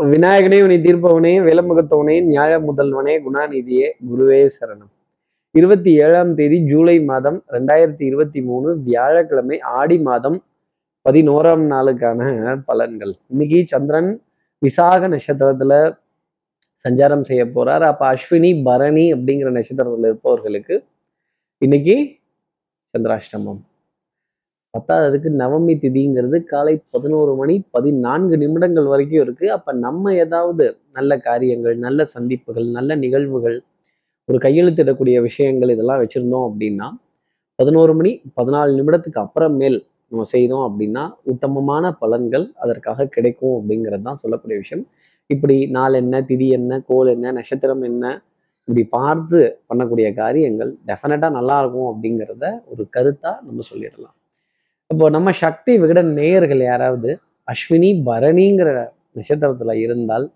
விநாயகனே உனி தீர்ப்பவனே விலமுகத்தவனே நியாய முதல்வனே குணாநிதியே குருவே சரணம். இருபத்தி ஏழாம் தேதி ஜூலை மாதம் ரெண்டாயிரத்தி இருபத்தி மூணு வியாழக்கிழமை ஆடி மாதம் பதினோராம் நாளுக்கான பலன்கள். இன்னைக்கு சந்திரன் விசாக நட்சத்திரத்துல சஞ்சாரம் செய்ய போறார். அப்ப அஸ்வினி பரணி அப்படிங்கிற நட்சத்திரத்தில் இருப்பவர்களுக்கு இன்னைக்கு சந்திராஷ்டமம். பத்தாவதுக்கு நவமி திதிங்கிறது காலை பதினோரு மணி பதினான்கு நிமிடங்கள் வரைக்கும் இருக்கு. அப்ப நம்ம ஏதாவது நல்ல காரியங்கள் நல்ல சந்திப்புகள் நல்ல நிகழ்வுகள் ஒரு கையெழுத்திடக்கூடிய விஷயங்கள் இதெல்லாம் வச்சிருந்தோம் அப்படின்னா பதினோரு மணி பதினாலு நிமிடத்துக்கு அப்புறமேல் நம்ம செய்தோம் அப்படின்னா உத்தமமான பலன்கள் அதற்காக கிடைக்கும் அப்படிங்கிறது தான் சொல்லக்கூடிய விஷயம். இப்படி நாள் என்ன திதி என்ன கோல் என்ன நட்சத்திரம் என்ன இப்படி பார்த்து பண்ணக்கூடிய காரியங்கள் டெஃபினட்டாக நல்லா இருக்கும் அப்படிங்கிறத ஒரு கருத்தாக நம்ம சொல்லிடலாம். அப்போ நம்ம சக்தி விகடன் நேயர்கள் யாராவது அஸ்வினி பரணிங்கிற நட்சத்திரத்துல இருந்தால்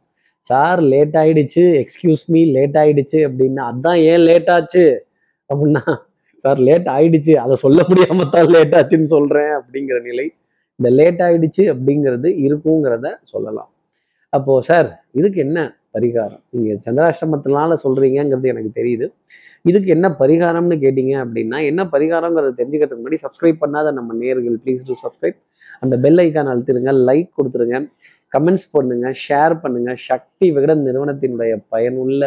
சார் லேட் ஆயிடுச்சு எக்ஸ்கியூஸ் மீ லேட் ஆயிடுச்சு அப்படின்னா அதான் ஏன் லேட் ஆச்சு? அப்படின்னா சார் லேட் ஆயிடுச்சு அதை சொல்ல முடியாம தான் லேட் ஆச்சுன்னு சொல்றேன் அப்படிங்கிற நிலை இந்த லேட் ஆயிடுச்சு அப்படிங்கிறது இருக்குங்கிறத சொல்லலாம். அப்போ சார் இதுக்கு என்ன பரிகாரம். நீங்க சந்திராஷ்டமத்தினால சொல்கிறீங்கிறது எனக்கு தெரியுது. இதுக்கு என்ன பரிகாரம்னு கேட்டீங்க அப்படின்னா என்ன பரிகாரங்கிறத தெரிஞ்சுக்கிறதுக்கு முன்னாடி சப்ஸ்கிரைப் பண்ணாத நம்ம நேர்கள் ப்ளீஸ் டூ சப்ஸ்கிரைப் அந்த பெல் ஐக்கான் அழுத்திருங்க லைக் கொடுத்துருங்க கமெண்ட்ஸ் பண்ணுங்க ஷேர் பண்ணுங்க. சக்தி விகடன் நிறுவனத்தினுடைய பயனுள்ள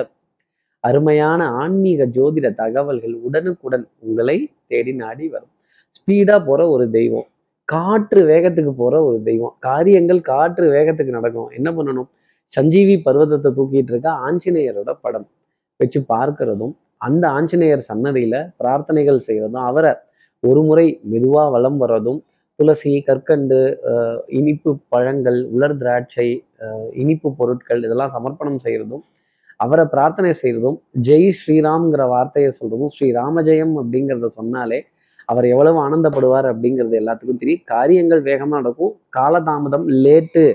அருமையான ஆன்மீக ஜோதிட தகவல்கள் உடனுக்குடன் உங்களை தேடி நாடி வரும். ஸ்பீடா போற ஒரு தெய்வம் காற்று வேகத்துக்கு போற ஒரு தெய்வம் காரியங்கள் காற்று வேகத்துக்கு நடக்கும். என்ன பண்ணணும்? சஞ்சீவி பர்வதத்தை தூக்கிட்டு இருக்க ஆஞ்சநேயரோட படம் வச்சு பார்க்கிறதும் அந்த ஆஞ்சநேயர் சன்னதியில பிரார்த்தனைகள் செய்யறதும் அவரை ஒரு முறை மெதுவா வலம் வர்றதும் துளசி கற்கண்டு இனிப்பு பழங்கள் உலர் திராட்சை அஹ் இனிப்பு பொருட்கள் இதெல்லாம் சமர்ப்பணம் செய்யறதும் அவரை பிரார்த்தனை செய்யறதும் ஜெய் ஸ்ரீராம்ங்கிற வார்த்தையை சொல்றதும் ஸ்ரீ ராமஜெயம் அப்படிங்கிறத சொன்னாலே அவர் எவ்வளவு ஆனந்தப்படுவார் அப்படிங்கிறது எல்லாத்துக்கும் தெரியும். காரியங்கள் வேகமாக நடக்கும். காலதாமதம் லேட்டு.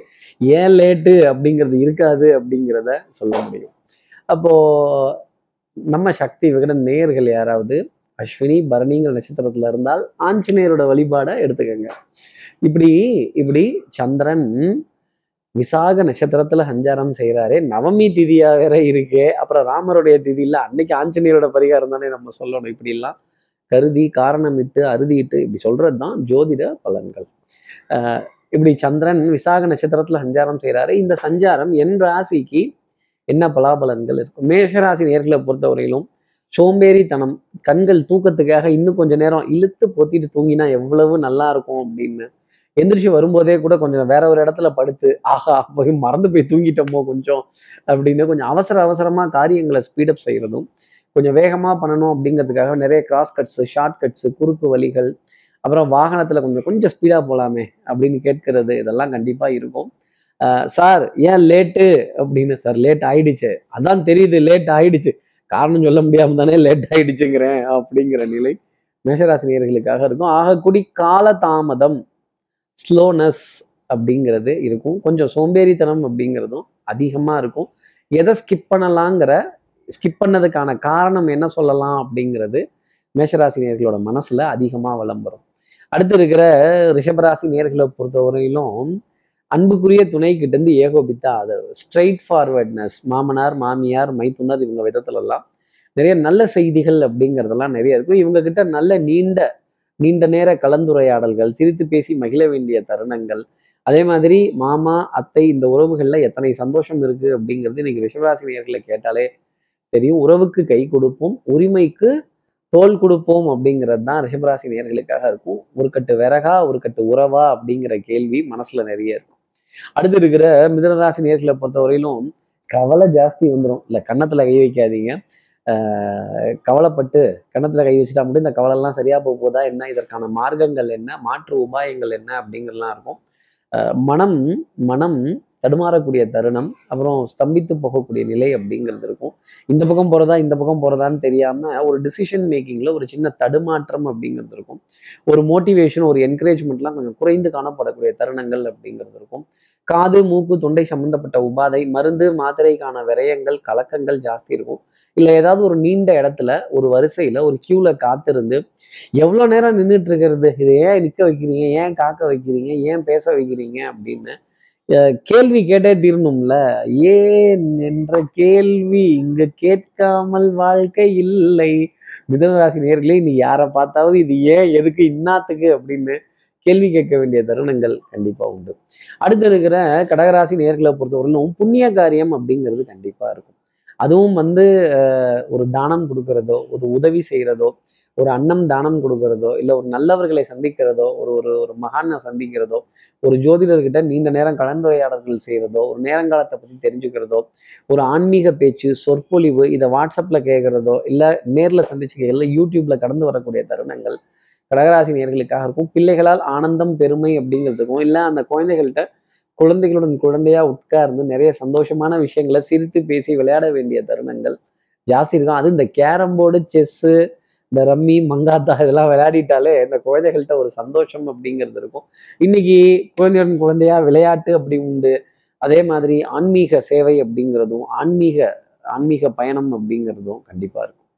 ஏன் லேட்டு அப்படிங்கிறது இருக்காது அப்படிங்கிறத சொல்ல முடியும். அப்போ நம்ம சக்தி விகடன் நேயர்கள் யாராவது அஸ்வினி பரணிங்கிற நட்சத்திரத்துல இருந்தால் ஆஞ்சநேயரோட வழிபாடை எடுத்துக்கோங்க. இப்படி இப்படி சந்திரன் விசாக நட்சத்திரத்துல சஞ்சாரம் செய்கிறாரே நவமி திதியா வேற இருக்கே. அப்புறம் ராமருடைய திதி இல்ல அன்னைக்கு ஆஞ்சநேயரோட பரிகாரம் தானே நம்ம சொல்லணும். இப்படி எல்லாம் கருதி காரணமிட்டு அறுதிட்டு இப்படி சொல்றது தான் ஜோதிட பலன்கள். ஆஹ் இப்படி சந்திரன் விசாக நட்சத்திரத்துல சஞ்சாரம் செய்யறாரு இந்த சஞ்சாரம் என் ராசிக்கு என்ன பலாபலன்கள் இருக்கும்? மேஷராசி நேர்களை பொறுத்தவரையிலும் சோம்பேறித்தனம் கண்கள் தூக்கத்துக்காக இன்னும் கொஞ்ச நேரம் இழுத்து பொத்திட்டு தூங்கினா எவ்வளவு நல்லா இருக்கும் அப்படின்னு எந்திரிச்சு வரும்போதே கூட கொஞ்சம் வேற ஒரு இடத்துல படுத்து ஆஹா போய் மறந்து போய் தூங்கிட்டோமோ கொஞ்சம் அப்படின்னு கொஞ்சம் அவசர அவசரமா காரியங்களை ஸ்பீடப் செய்யறதும் கொஞ்சம் வேகமாக பண்ணணும் அப்படிங்கிறதுக்காக நிறைய கிராஸ் கட்ஸு ஷார்ட் கட்ஸு குறுக்கு வழிகள் அப்புறம் வாகனத்தில் கொஞ்சம் கொஞ்சம் ஸ்பீடாக போகலாமே அப்படின்னு கேட்கறது இதெல்லாம் கண்டிப்பாக இருக்கும். சார் ஏன் லேட்டு அப்படின்னு சார் லேட் ஆயிடுச்சு. அதான் தெரியுது லேட் ஆயிடுச்சு. காரணம் சொல்ல முடியாம தானே லேட் ஆயிடுச்சுங்கிறேன் அப்படிங்கிற நிலை மேஷராசினியர்களுக்காக இருக்கும். ஆகக்கூடி காலதாமதம் ஸ்லோனஸ் அப்படிங்கிறது இருக்கும். கொஞ்சம் சோம்பேறித்தனம் அப்படிங்கிறதும் அதிகமாக இருக்கும். எதை ஸ்கிப் பண்ணலாங்கிற ஸ்கிப் பண்ணதுக்கான காரணம் என்ன சொல்லலாம் அப்படிங்கிறது மேஷராசி நேர்களோட மனசுல அதிகமாக விளம்பரம் அடுத்து இருக்கிற ரிஷபராசி நேர்களை பொறுத்தவரையிலும் அன்புக்குரிய துணை கிட்ட இருந்து ஏகோபித்த ஆதரவு ஸ்ட்ரெயிட் ஃபார்வர்ட்னஸ் மாமனார் மாமியார் மைத்துனர் இவங்க விதத்துல எல்லாம் நிறைய நல்ல செய்திகள் அப்படிங்கிறதெல்லாம் நிறைய இருக்கும். இவங்க கிட்ட நல்ல நீண்ட நீண்ட நேர கலந்துரையாடல்கள் சிரித்து பேசி மகிழ வேண்டிய தருணங்கள் அதே மாதிரி மாமா அத்தை இந்த உறவுகளில் எத்தனை சந்தோஷம் இருக்கு அப்படிங்கிறது இன்னைக்கு ரிஷபராசி நேர்களை கேட்டாலே தெரியும். உறவுக்கு கை கொடுப்போம். உரிமைக்கு தோல் கொடுப்போம் அப்படிங்கிறது தான் ரிஷபராசி நேர்களுக்காக இருக்கும். ஒரு கட்டு விறகா ஒரு கட்டு உறவா அப்படிங்கிற கேள்வி மனசுல நிறைய இருக்கும். அடுத்து இருக்கிற மிதனராசி நேர்களை பொறுத்தவரையிலும் கவலை ஜாஸ்தி வந்துடும் இல்லை கன்னத்துல கை வைக்காதீங்க. ஆஹ் கவலைப்பட்டு கன்னத்துல கை வச்சுட்டா மட்டும் இந்த கவலைலாம் சரியா போக போதா? என்ன? இதற்கான மார்க்கங்கள் என்ன? மாற்று உபாயங்கள் என்ன? அப்படிங்கிறலாம் இருக்கும். ஆஹ் மனம் மனம் தடுமாறக்கூடிய தருணம் அப்புறம் ஸ்தம்பித்து போகக்கூடிய நிலை அப்படிங்கிறது இருக்கும். இந்த பக்கம் போறதா இந்த பக்கம் போறதான்னு தெரியாம ஒரு டிசிஷன் மேக்கிங்ல ஒரு சின்ன தடுமாற்றம் அப்படிங்கிறது இருக்கும். ஒரு மோட்டிவேஷன் ஒரு என்கரேஜ்மெண்ட்லாம் கொஞ்சம் குறைந்து காணப்படக்கூடிய தருணங்கள் அப்படிங்கிறது இருக்கும். காது மூக்கு தொண்டை சம்பந்தப்பட்ட உபாதை மருந்து மாத்திரைக்கான விரயங்கள் கலக்கங்கள் ஜாஸ்தி இருக்கும். இல்லை ஏதாவது ஒரு நீண்ட இடத்துல ஒரு வரிசையில ஒரு கியூல காத்திருந்து எவ்வளோ நேரம் நின்றுட்டு இருக்கிறது? இதை ஏன் நிற்க வைக்கிறீங்க? ஏன் காக்க வைக்கிறீங்க? ஏன் பேச வைக்கிறீங்க? அப்படின்னு கேள்வி கேட்டே தீரணும்ல. ஏன் என்ற கேள்வி இங்க கேட்காமல் வாழ்க்கை இல்லை. மிதனராசி நேர்களே நீ யாரை பார்த்தாவது இது ஏன் எதுக்கு இன்னாத்துக்கு அப்படின்னு கேள்வி கேட்க வேண்டிய தருணங்கள் கண்டிப்பா உண்டு. அடுத்து இருக்கிற கடகராசி நேர்களை பொறுத்தவரையிலும் புண்ணிய காரியம் அப்படிங்கிறது கண்டிப்பா இருக்கும். அதுவும் வந்து அஹ், ஒரு தானம் கொடுக்கறதோ ஒரு உதவி செய்யறதோ ஒரு அன்னம் தானம் கொடுக்கறதோ இல்லை ஒரு நல்லவர்களை சந்திக்கிறதோ ஒரு ஒரு ஒரு மகானை சந்திக்கிறதோ ஒரு ஜோதிடர்கிட்ட நீண்ட நேரம் கலந்துரையாடல்கள் செய்கிறதோ ஒரு நேரங்காலத்தை பற்றி தெரிஞ்சுக்கிறதோ ஒரு ஆன்மீக பேச்சு சொற்பொழிவு இதை வாட்ஸ்அப்பில் கேட்குறதோ இல்லை நேரில் சந்திச்சு கேட்கறதோ யூடியூப்பில் கடந்து வரக்கூடிய தருணங்கள் கடகராசி நேர்களுக்காக இருக்கும். பிள்ளைகளால் ஆனந்தம் பெருமை அப்படிங்கிறதுக்கும் இல்லை அந்த குழந்தைகள்கிட்ட குழந்தைகளுடன் குழந்தையா உட்கார்ந்து நிறைய சந்தோஷமான விஷயங்களை சிரித்து பேசி விளையாட வேண்டிய தருணங்கள் ஜாஸ்தி இருக்கும். அது இந்த கேரம் போர்டு செஸ்ஸு இந்த ரம்மி மங்காத்தா இதெல்லாம் விளையாடிட்டாலே இந்த குழந்தைகள்கிட்ட ஒரு சந்தோஷம் அப்படிங்கிறது இருக்கும். இன்னைக்கு குழந்தையுடன் குழந்தையா விளையாட்டு அப்படி உண்டு. அதே மாதிரி ஆன்மீக சேவை அப்படிங்கிறதும் ஆன்மீக ஆன்மீக பயணம் அப்படிங்கிறதும் கண்டிப்பா இருக்கும்.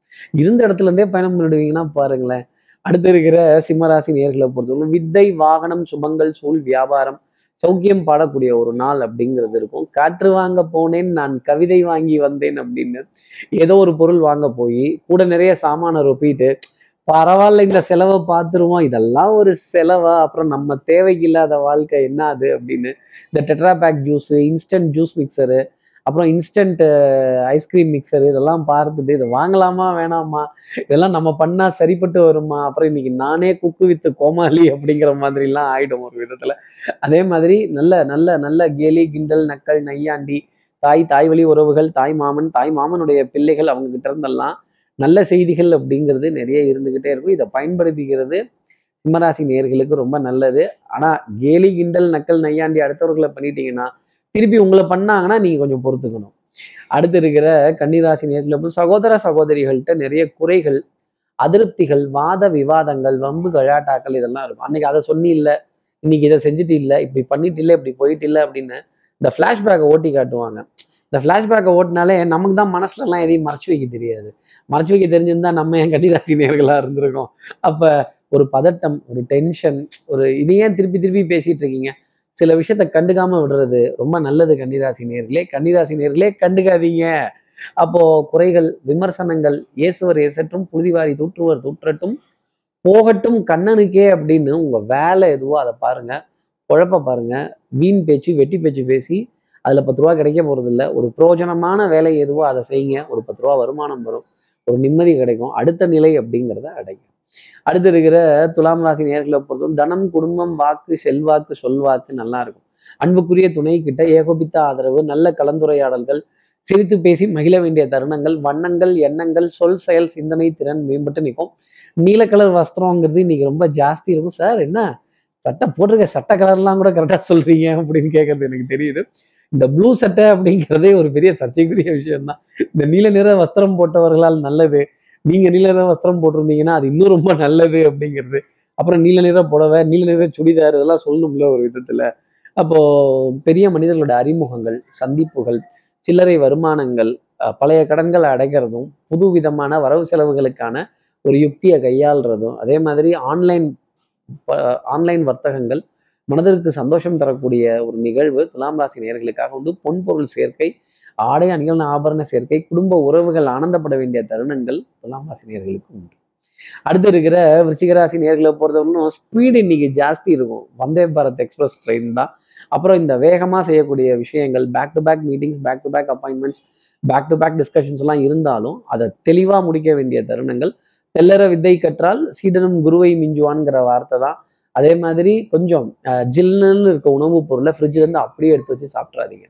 இருந்த இடத்துல இருந்தே பயணம் பண்ணிடுவீங்கன்னா பாருங்களேன். அடுத்து இருக்கிற சிம்மராசி நேர்களை பொறுத்தவரை வித்தை வாகனம் சுபங்கள் சூழ் வியாபாரம் சௌக்கியம் பாடக்கூடிய ஒரு நாள் அப்படிங்கிறது இருக்கும். காற்று வாங்க போனேன் நான் கவிதை வாங்கி வந்தேன் அப்படின்னு ஏதோ ஒரு பொருள் வாங்க போய் கூட நிறைய சாமானை ரொப்பிட்டு பரவாயில்ல இந்த செலவை பார்த்துருவோம் இதெல்லாம் ஒரு செலவா அப்புறம் நம்ம தேவைக்கு இல்லாத வாழ்க்கை என்ன அது அப்படின்னு இந்த tetra pack juice instant juice mixer அப்புறம் இன்ஸ்டன்ட் ஐஸ்கிரீம் மிக்சர் இதெல்லாம் பார்த்துட்டு இதை வாங்கலாமா வேணாமா? இதெல்லாம் நம்ம பண்ணால் சரிப்பட்டு வருமா? அப்புறம் இன்னைக்கு நானே குக்கு வித்து கோமாளி அப்படிங்கிற மாதிரிலாம் ஆகிடும் ஒரு விதத்தில். அதே மாதிரி நல்ல நல்ல நல்ல கேலி கிண்டல் நக்கல் நையாண்டி தாய் தாய் வழி உறவுகள் தாய் மாமன் தாய் மாமனுடைய பிள்ளைகள் அவங்க கிட்ட இருந்தெல்லாம் நல்ல செய்திகள் அப்படிங்கிறது நிறைய இருந்துகிட்டே இருக்கும். இதை பயன்படுத்திக்கிறது சிம்மராசி நேர்களுக்கு ரொம்ப நல்லது. ஆனால் கேலி கிண்டல் நக்கல் நையாண்டி அடுத்தவர்களை பண்ணிட்டீங்கன்னா திருப்பி உங்களை பண்ணாங்கன்னா நீங்க கொஞ்சம் பொறுத்துக்கணும். அடுத்து இருக்கிற கன்னிராசி நேர்களை சகோதர சகோதரிகள்கிட்ட நிறைய குறைகள் அதிருப்திகள் வாத விவாதங்கள் வம்பு கழாட்டாக்கள் இதெல்லாம் இருக்கும். அன்னைக்கு அதை சொன்னி இல்லை இன்னைக்கு இதை செஞ்சுட்டு இல்லை இப்படி பண்ணிட்டு இல்லை இப்படி போயிட்டு இல்லை அப்படின்னு இந்த ஃப்ளாஷ்பேக்கை ஓட்டி காட்டுவாங்க. இந்த ஃப்ளாஷ்பேக்கை ஓட்டினாலே நமக்கு தான் மனசுல எல்லாம் எதையும் மறைச்சு வைக்க தெரியாது. மறைச்சு வைக்க தெரிஞ்சிருந்தா நம்ம என் கன்னிராசி நேர்களாக இருந்திருக்கோம்? அப்போ ஒரு பதட்டம் ஒரு டென்ஷன் ஒரு இதையே திருப்பி திருப்பி பேசிட்டு இருக்கீங்க. சில விஷயத்த கண்டுக்காம விடுறது ரொம்ப நல்லது கன்னிராசி நேர்களே. கன்னிராசி நேர்களே கண்டுக்காதீங்க. அப்போ குறைகள் விமர்சனங்கள் இயேசுவர் ஏசற்றும் புழுதிவாரி தூற்றுவர் தூற்றட்டும். போகட்டும் கண்ணனுக்கே அப்படின்னு உங்க வேலை எதுவோ அதை பாருங்க. குழப்ப பாருங்க. வீண் பேச்சு வெட்டி பேச்சு பேசி அதுல பத்து ரூபா கிடைக்க போறது இல்லை ஒரு பிரயோஜனமான வேலை எதுவோ அதை செய்யுங்க. ஒரு பத்து ரூபா வருமானம் வரும். ஒரு நிம்மதி கிடைக்கும். அடுத்த நிலை அப்படிங்கிறத அடையும் அடுத்து இருக்கிற துலாம் ராசி நேர்களை பொறுத்தவரை தனம் குடும்பம் வாக்கு செல்வாக்கு சொல்வாக்கு நல்லா இருக்கும். அன்புக்குரிய துணை கிட்ட ஏகோபித்த ஆதரவு நல்ல கலந்துரையாடல்கள் சிரித்து பேசி மகிழ வேண்டிய தருணங்கள் வண்ணங்கள் எண்ணங்கள் சொல் செயல் சிந்தனை திறன் மேம்பட்டு நிற்கும். நீல கலர் வஸ்திரங்கிறது இன்னைக்கு ரொம்ப ஜாஸ்தி இருக்கும். சார் என்ன? சட்டை போட்டிருக்க சட்டை கலர்லாம் கூட கரெக்டாக சொல்றீங்க அப்படின்னு கேட்கறது எனக்கு தெரியுது. இந்த ப்ளூ சட்டை அப்படிங்கிறதே ஒரு பெரிய சர்ச்சைக்குரிய விஷயம்தான். இந்த நீல நிற வஸ்திரம் போட்டவர்களால் நல்லது. நீங்கள் நீல நிற வஸ்திரம் போட்டிருந்தீங்கன்னா அது இன்னும் ரொம்ப நல்லது அப்படிங்கிறது. அப்புறம் நீல நிற புடவை நீல நிற சுடிதார் இதெல்லாம் சொல்லணும்ல ஒரு விதத்தில். அப்போது பெரிய மனிதர்களோட அறிமுகங்கள் சந்திப்புகள் சில்லறை வருமானங்கள் பழைய கடன்களை அடைக்கிறதும் புது விதமான வரவு செலவுகளுக்கான ஒரு யுக்தியை கையாளுறதும் அதே மாதிரி ஆன்லைன் ஆன்லைன் வர்த்தகங்கள் மனதிற்கு சந்தோஷம் தரக்கூடிய ஒரு நிகழ்வு துலாம் ராசி நேர்களுக்காக வந்து பொன்பொருள் சேர்க்கை ஆடை அணிகள் ஆபரண சேர்க்கை குடும்ப உறவுகள் ஆனந்தப்பட வேண்டிய தருணங்கள் துலாம் ராசி நேர்களுக்கு உண்டு. அடுத்து இருக்கிற விருச்சிகராசி நேர்களை பொறுத்தவரைக்கும் ஸ்பீடு இன்னைக்கு ஜாஸ்தி இருக்கும். வந்தே பாரத் எக்ஸ்பிரஸ் ட்ரெயின் தான். அப்புறம் இந்த வேகமாக செய்யக்கூடிய விஷயங்கள் back to back meetings back to back appointments back to back discussions எல்லாம் இருந்தாலும் அதை தெளிவாக முடிக்க வேண்டிய தருணங்கள். தெல்லற வித்தை கற்றால் சீடனும் குருவை மிஞ்சுவான்ங்கிற வார்த்தை தான் அதே மாதிரி கொஞ்சம் ஜில்லுன்னு இருக்க உணவுப் பொருளை ஃப்ரிட்ஜ்ல இருந்து அப்படியே எடுத்து வச்சு சாப்பிட்றாதீங்க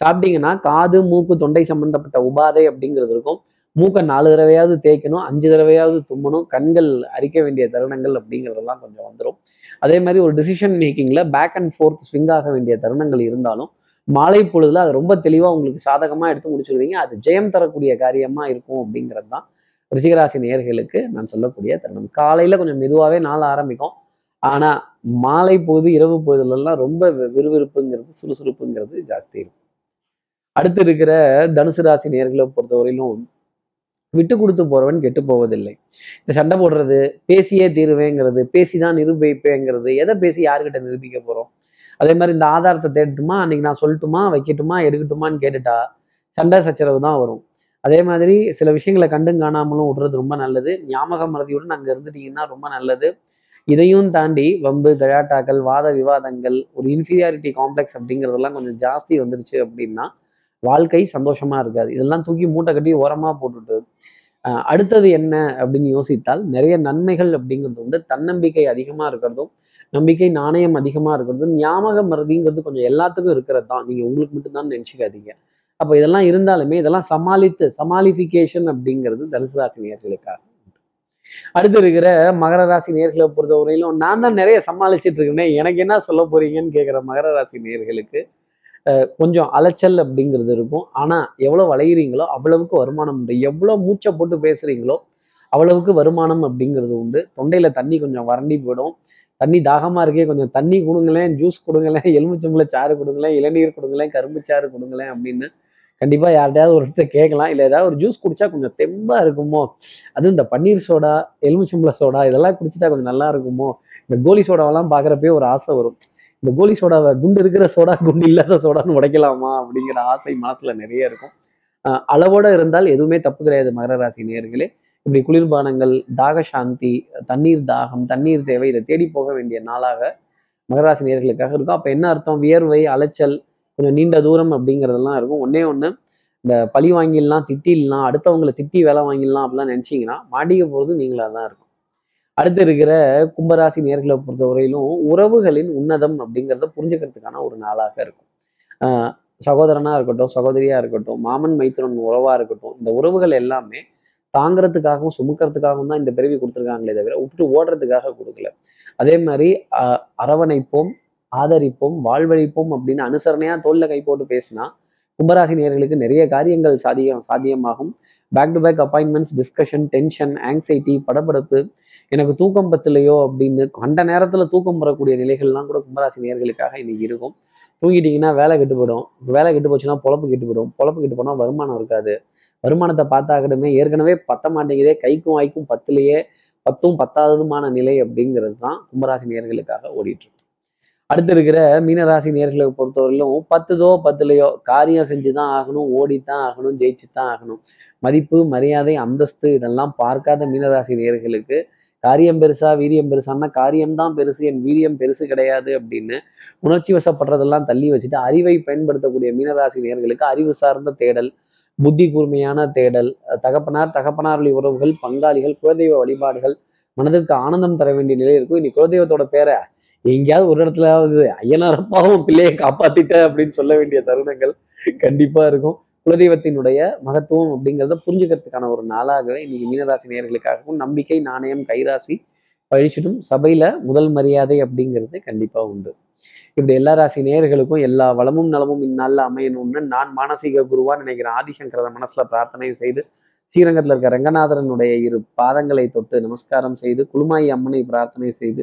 சாப்பிட்டீங்கன்னா காது மூக்கு தொண்டை சம்பந்தப்பட்ட உபாதை அப்படிங்கிறது இருக்கும். மூக்கை நாலு தடவையாவது தேய்க்கணும் அஞ்சு தடவையாவது தும்மணும் கண்கள் அரிக்க வேண்டிய தருணங்கள் அப்படிங்கிறதெல்லாம் கொஞ்சம் வந்துடும் அதே மாதிரி ஒரு டிசிஷன் மேக்கிங்ல பேக் அண்ட் ஃபோர்த் ஸ்விங் ஆக வேண்டிய தருணங்கள் இருந்தாலும் மாலை பொழுதுல அது ரொம்ப தெளிவாக உங்களுக்கு சாதகமாக எடுத்து முடிச்சிருவீங்க அது ஜெயம் தரக்கூடிய காரியமாக இருக்கும் அப்படிங்கிறது தான் ரிஷிகராசி நேர்களுக்கு நான் சொல்லக்கூடிய தருணம். காலையில் கொஞ்சம் மெதுவாகவே நாள் ஆரம்பிக்கும். ஆனா மாலை பொழுது இரவு பொழுதுலலாம் ரொம்ப விறுவிறுப்புங்கிறது சுறுசுறுப்புங்கிறது ஜாஸ்தி இருக்கும். அடுத்து இருக்கிற தனுசு ராசி நேர்களை பொறுத்தவரையிலும் விட்டு கொடுத்து போறவன் கெட்டு போவதில்லை. இந்த சண்டை போடுறது பேசியே தீருவேங்கிறது பேசிதான் நிரூபிப்பேங்கிறது எதை பேசி யாருக்கிட்ட நிரூபிக்க போறோம்? அதே மாதிரி இந்த ஆதாரத்தை தேடட்டுமா? அன்னைக்கு நான் சொல்லட்டுமா? வைக்கட்டுமா? எடுக்கட்டுமான்னு கேட்டுட்டா சண்டை சச்சரவு தான் வரும். அதே மாதிரி சில விஷயங்களை கண்டும் காணாமலும் விடுறது ரொம்ப நல்லது. ஞாபக மறதியுடன் அங்கே இருந்துட்டீங்கன்னா ரொம்ப நல்லது. இதையும் தாண்டி வம்பு கழாட்டாக்கள் வாத விவாதங்கள் ஒரு இன்ஃபீரியாரிட்டி காம்ப்ளெக்ஸ் அப்படிங்கிறதெல்லாம் கொஞ்சம் ஜாஸ்தி வந்துருச்சு அப்படின்னா வாழ்க்கை சந்தோஷமா இருக்காது. இதெல்லாம் தூக்கி மூட்டை கட்டி ஓரமாக போட்டுட்டு அடுத்தது என்ன அப்படின்னு யோசித்தால் நிறைய நன்மைகள் அப்படிங்கிறது வந்து தன்னம்பிக்கை அதிகமாக இருக்கிறதும் நம்பிக்கை நாணயம் அதிகமாக இருக்கிறதும் ஞாபக மருதிங்கிறது கொஞ்சம் எல்லாத்துக்கும் இருக்கிறது தான். நீங்கள் உங்களுக்கு மட்டும்தான் நினச்சிக்காதீங்க. அப்போ இதெல்லாம் இருந்தாலுமே இதெல்லாம் சமாளித்து சமாளிஃபிகேஷன் அப்படிங்கிறது தனுசு ராசி நேர்களுக்காக அடுத்து இருக்கிற மகர ராசி நேர்களை பொறுத்தவரையிலும் நான் தான் நிறைய சமாளிச்சுட்டு இருக்கேன். எனக்கு என்ன சொல்ல போறீங்கன்னு கேட்குற மகர ராசி நேர்களுக்கு கொஞ்சம் அலைச்சல் அப்படிங்கிறது இருக்கும். ஆனால் எவ்வளோ வளைகிறீங்களோ அவ்வளவுக்கு வருமானம் உண்டு. எவ்வளோ மூச்சை போட்டு பேசுகிறீங்களோ அவ்வளவுக்கு வருமானம் அப்படிங்கிறது உண்டு. தொண்டையில் தண்ணி கொஞ்சம் வறண்டி போயிடும். தண்ணி தாகமாக இருக்கே கொஞ்சம் தண்ணி கொடுங்களேன் ஜூஸ் கொடுங்களேன் எலுமிச்சம்பளை சாறு கொடுங்களேன் இளநீர் கொடுங்களேன் கரும்பு சாறு கொடுங்களேன் அப்படின்னு கண்டிப்பாக யார்கிட்டயாவது ஒருத்தர் கேட்கலாம். இல்லை ஏதாவது ஒரு ஜூஸ் குடிச்சா கொஞ்சம் தெம்பாக இருக்குமோ? அது இந்த பன்னீர் சோடா எலுமிச்சம்பளை சோடா இதெல்லாம் குடிச்சிட்டா கொஞ்சம் நல்லா இருக்குமோ? இந்த கோலி சோடாவெல்லாம் பார்க்குறப்பே ஒரு ஆசை வரும். இந்த கோலி சோடாவை குண்டு இருக்கிற சோடா குண்டு இல்லாத சோடான்னு உடைக்கலாமா? அப்படிங்கிற ஆசை மனசுல நிறைய இருக்கும். அளவோட இருந்தால் எதுவுமே தப்பு கிடையாது மகர ராசி நேர்களே இப்படி குளிர்பானங்கள் தாக சாந்தி தண்ணீர் தாகம் தண்ணீர் தேவை இதை தேடி போக வேண்டிய நாளாக மகராசி நேர்களுக்காக இருக்கும். அப்போ என்ன அர்த்தம்? வியர்வை அலைச்சல் கொஞ்சம் நீண்ட தூரம் அப்படிங்கிறதெல்லாம் இருக்கும். ஒன்னே ஒன்று இந்த பழி வாங்கிடலாம் திட்டிடலாம் அடுத்தவங்களை திட்டி வேலை வாங்கிடலாம் அப்படிலாம் நினச்சிங்கன்னா மாட்டிக்க போகிறது நீங்களாக தான் இருக்கும். அடுத்து இருக்கிற கும்பராசி நேர்களை பொறுத்தவரையிலும் உறவுகளின் உன்னதம் அப்படிங்கிறத புரிஞ்சுக்கிறதுக்கான ஒரு நாளாக இருக்கும். சகோதரனாக இருக்கட்டும் சகோதரியாக இருக்கட்டும் மாமன் மைத்திரன் உறவாக இருக்கட்டும் இந்த உறவுகள் எல்லாமே தாங்கிறதுக்காகவும் சுமக்கிறதுக்காகவும் தான் இந்த பிறவி கொடுத்துருக்காங்களே தவிர விட்டு ஓடுறதுக்காக கொடுக்கல. அதே மாதிரி அரவணைப்போம் ஆதரிப்போம் வாழ்வழிப்போம் அப்படின்னு அனுசரணையா தோல்ல கை போட்டு பேசினா கும்பராசி நேர்களுக்கு நிறைய காரியங்கள் சாதியம் சாத்தியமாகும். Back to back appointments discussion tension anxiety படபடப்பு. எனக்கு தூக்கம் பத்தலையோ அப்படின்னு கண்ட நேரத்தில் தூக்கம் வரக்கூடிய நிலைகள்லாம் கூட கும்பராசி நேர்களுக்காக இன்னைக்கு இருக்கும். தூங்கிட்டீங்கன்னா வேலை கெட்டு போயிடும். வேலை கெட்டு போச்சுன்னா பொழப்பு கெட்டுப்படும் போயிடும். பொழப்பு கெட்டு போனால் வருமானம் இருக்காது. வருமானத்தை பார்த்தாக்கிடுமே ஏற்கனவே பத்த மாட்டேங்குதே. கைக்கும் வாய்க்கும் பத்துலையே. பத்தும் பத்தாததுமான நிலை அப்படிங்கிறது தான் கும்பராசி நேர்களுக்காக ஓடிட்டு அடுத்து இருக்கிற மீனராசி நேர்களை பொறுத்தவரையிலும் பத்துதோ பத்துலையோ காரியம் செஞ்சு தான் ஆகணும் ஓடித்தான் ஆகணும் ஜெயிச்சு தான் ஆகணும். மதிப்பு மரியாதை அந்தஸ்து இதெல்லாம் பார்க்காத மீனராசி நேர்களுக்கு காரியம் பெருசா வீரியம் பெருசான்னா காரியம்தான் பெருசு என் வீரியம் பெருசு கிடையாது அப்படின்னு உணர்ச்சி வசப்படுறதெல்லாம் தள்ளி வச்சுட்டு அறிவை பயன்படுத்தக்கூடிய மீனராசி நேர்களுக்கு அறிவு சார்ந்த தேடல் புத்தி கூர்மையான தேடல் தகப்பனார் தகப்பனார்வழி உறவுகள் பங்காளிகள் குலதெய்வ வழிபாடுகள் மனதிற்கு ஆனந்தம் தர வேண்டிய நிலை இருக்கும். இனி குலதெய்வத்தோட பேரை எங்கேயாவது ஒரு இடத்துலாவது ஐயனாரப்பாவும் பிள்ளையை காப்பாத்திட்ட அப்படின்னு சொல்ல வேண்டிய தருணங்கள் கண்டிப்பா இருக்கும். குலதெய்வத்தினுடைய மகத்துவம் அப்படிங்கிறத புரிஞ்சுக்கிறதுக்கான ஒரு நாளாகவே இன்னைக்கு மீனராசி நேர்களுக்காகவும் நம்பிக்கை நாணயம் கைராசி பழிச்சிடும் சபையில முதல் மரியாதை அப்படிங்கிறது கண்டிப்பா உண்டு. இப்படி எல்லா ராசி நேர்களுக்கும் எல்லா வளமும் நலமும் இந்நாளில் அமையணும்னு நான் மானசீக குருவா நினைக்கிறேன் ஆதிசங்கரத மனசுல பிரார்த்தனை செய்து ஸ்ரீரங்கத்தில் இருக்க ரங்கநாதரனுடைய இரு பாதங்களை தொட்டு நமஸ்காரம் செய்து குழுமாயி அம்மனை பிரார்த்தனை செய்து